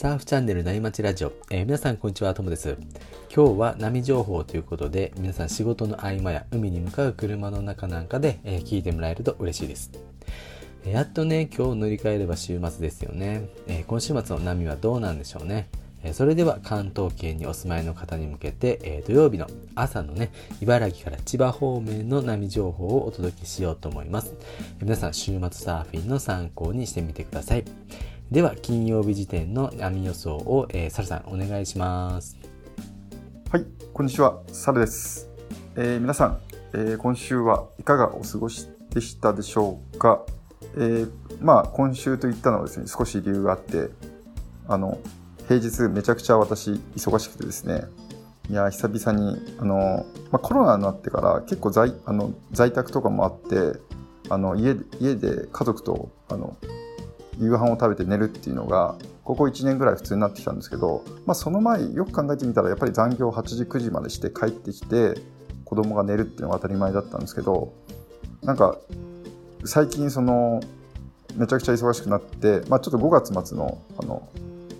サーフチャンネルなりまちラジオ、えー、皆さんこんにちは、ともです。今日は波情報ということで、皆さん仕事の合間や海に向かう車の中なんかで、えー、聞いてもらえると嬉しいです。えー、やっとね、今日乗り換えれば週末ですよね。え今週末の波はどうなんでしょうね。えそれでは関東圏にお住まいの方に向けて、え土曜日の朝のね、茨城から千葉方面の波情報をお届けしようと思います。え皆さん週末サーフィンの参考にしてみてください。では、金曜日時点の波予想を、えー、サルさん、お願いします。はい、こんにちは、サルです。えー、皆さん、えー、今週はいかがお過ごしでしたでしょうか？えー、まあ、今週といったのはですね、少し理由があって、あの、平日めちゃくちゃ私忙しくてですね、いや、久々に、あの、まあ、コロナになってから結構在あの在宅とかもあって、あの家家で家族とあの夕飯を食べて寝るっていうのがここ1年ぐらい普通になってきたんですけど、まあ、その前よく考えてみたらやっぱり残業8時9時までして帰ってきて子供が寝るっていうのが当たり前だったんですけどなんか最近そのめちゃくちゃ忙しくなって、まあ、ちょっと5月末のあの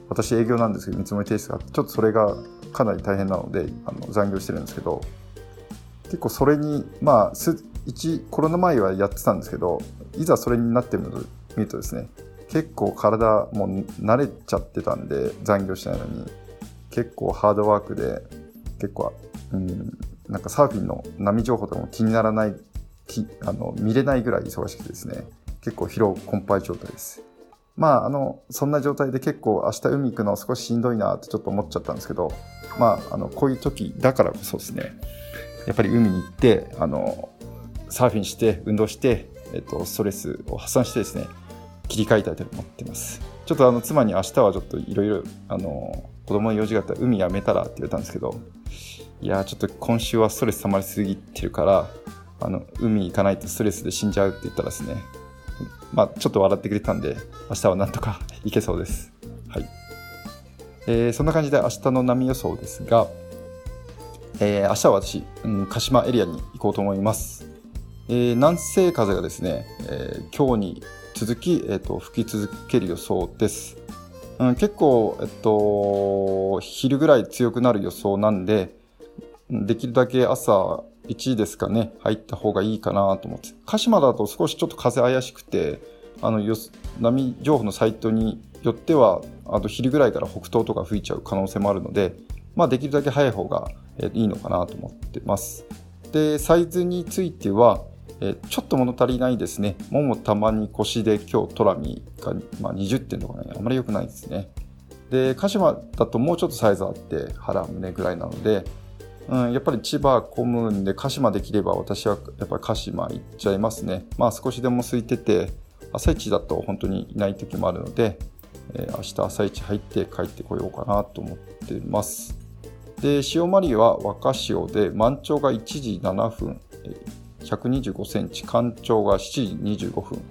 私営業なんですけど見積もり提出があってちょっとそれがかなり大変なのであの残業してるんですけど結構それにまあ1コロナ前はやってたんですけどいざそれになってみるとですね結構体もう慣れちゃってたんで残業しないのに結構ハードワークで結構、うん、なんかサーフィンの波情報とかも気にならないきあの見れないぐらい忙しくてですね結構疲労困憊状態です。まああのそんな状態で結構明日海行くの少ししんどいなってちょっと思っちゃったんですけどまああのこういう時だからこそですねやっぱり海に行ってあのサーフィンして運動して、えっと、ストレスを発散してですね切り替えたいと思ってます。ちょっとあの妻に明日はちょっといろいろあの子供の用事があったら海やめたらって言われたんですけどいやちょっと今週はストレス溜まりすぎてるからあの海行かないとストレスで死んじゃうって言ったらですねまあちょっと笑ってくれたんで明日はなんとか 行けそうです。はい。えー、そんな感じで明日の波予想ですが、えー、明日は私、うん、鹿島エリアに行こうと思います。えー、南西風がですね、えー、今日に続き、えーと、吹き続ける予想です。うん、結構、えっと、昼ぐらい強くなる予想なんで、できるだけ朝1時ですかね、入った方がいいかなと思って。鹿島だと少しちょっと風怪しくて、あの、波情報のサイトによっては、あと昼ぐらいから北東とか吹いちゃう可能性もあるので、まあできるだけ早い方がいいのかなと思ってます。で、サイズについては、えちょっと物足りないですね。ももたまに腰で今日トラミが、まあ、20点とかね、あまり良くないですね。で、鹿島だともうちょっとサイズあって腹胸ぐらいなので、うん、やっぱり千葉混むんで鹿島できれば私はやっぱり鹿島行っちゃいますね。まあ少しでも空いてて、朝一だと本当にいない時もあるので、えー、明日朝一入って帰ってこようかなと思ってます。で、潮まりは若潮で満潮が1時7分、125センチ、干潮が7時25分。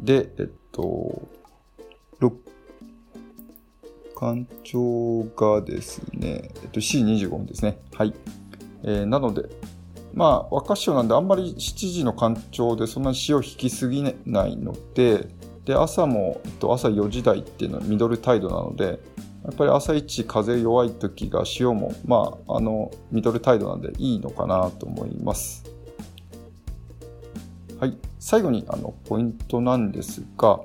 で、えっと、干潮がですね、えっと、7時25分ですね。はい。えー、なので、まあ、若潮なんで、あんまり7時の干潮でそんなに潮引きすぎないので、で、朝も、えっと、朝4時台っていうのはミドルタイドなので、やっぱり朝一風弱い時が潮も、まあ、あの、ミドルタイドなんでいいのかなと思います。はい、最後にあのポイントなんですが、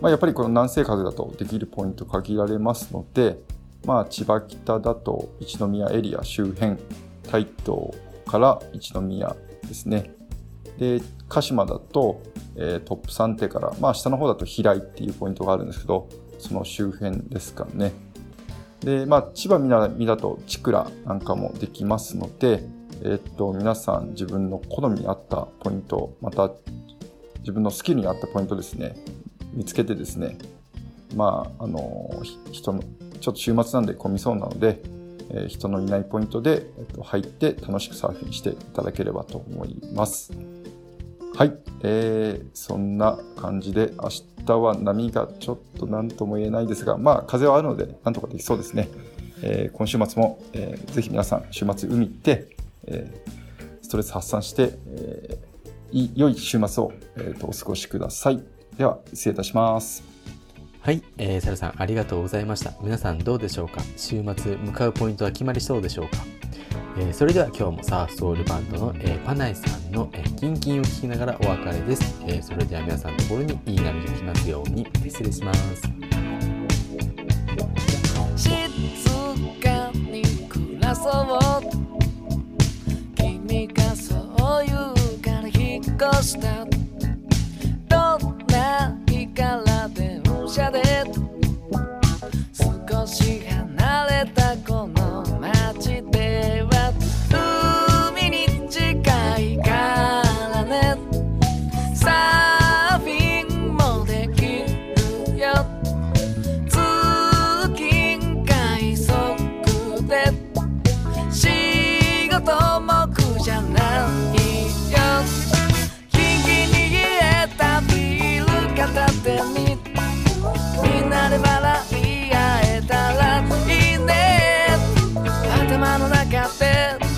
まあ、やっぱりこの南西風だとできるポイント限られますので、まあ、千葉北だと一宮エリア周辺、台東から一宮ですね。で、鹿島だと、えー、トップ3手から、まあ、下の方だと平井っていうポイントがあるんですけど、その周辺ですかね。で、まあ、千葉南だと千倉なんかもできますので、えっと、皆さん自分の好みに合ったポイント、また自分のスキルに合ったポイントですね、見つけてですね、まあ、あの、人の、ちょっと週末なんで混みそうなので、えー、人のいないポイントで、えっと、入って楽しくサーフィンしていただければと思います。はい、えー、そんな感じで明日は波がちょっと何とも言えないですが、まあ風はあるのでなんとかできそうですね。えー、今週末も、えー、ぜひ皆さん週末海行って、えー、ストレス発散して、えー、良い週末を、えーと、お過ごしください。では、失礼いたします。はい、えー、サルさんありがとうございました。皆さんどうでしょうか？週末向かうポイントは決まりそうでしょうか、えーそれでは今日もサーフソウルバンドの、えーパナイさんの、えーキンキンを聞きながらお別れです、えーそれでは皆さんのところにいい波が来ますように失礼します。静かに暮らそうしたどんな日から電車で少し離れたこの街では海に近いからねサーフィンもできるよ通勤快速で仕事も苦じゃない I got that